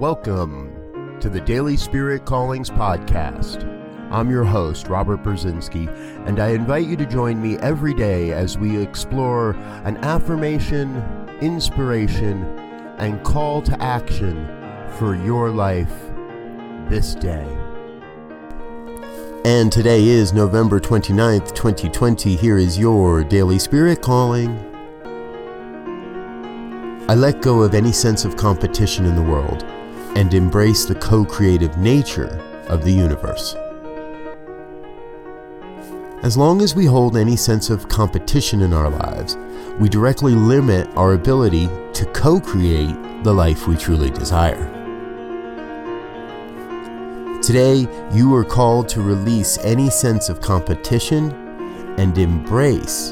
Welcome to the Daily Spirit Callings Podcast. I'm your host, Robert Brzezinski, and I invite you to join me every day as we explore an affirmation, inspiration, and call to action for your life this day. And today is November 29th, 2020. Here is your Daily Spirit Calling. I let go of any sense of competition in the world and embrace the co creative nature of the universe. As long as we hold any sense of competition in our lives, we directly limit our ability to co create the life we truly desire. Today, you are called to release any sense of competition and embrace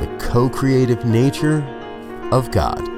the co creative nature of God.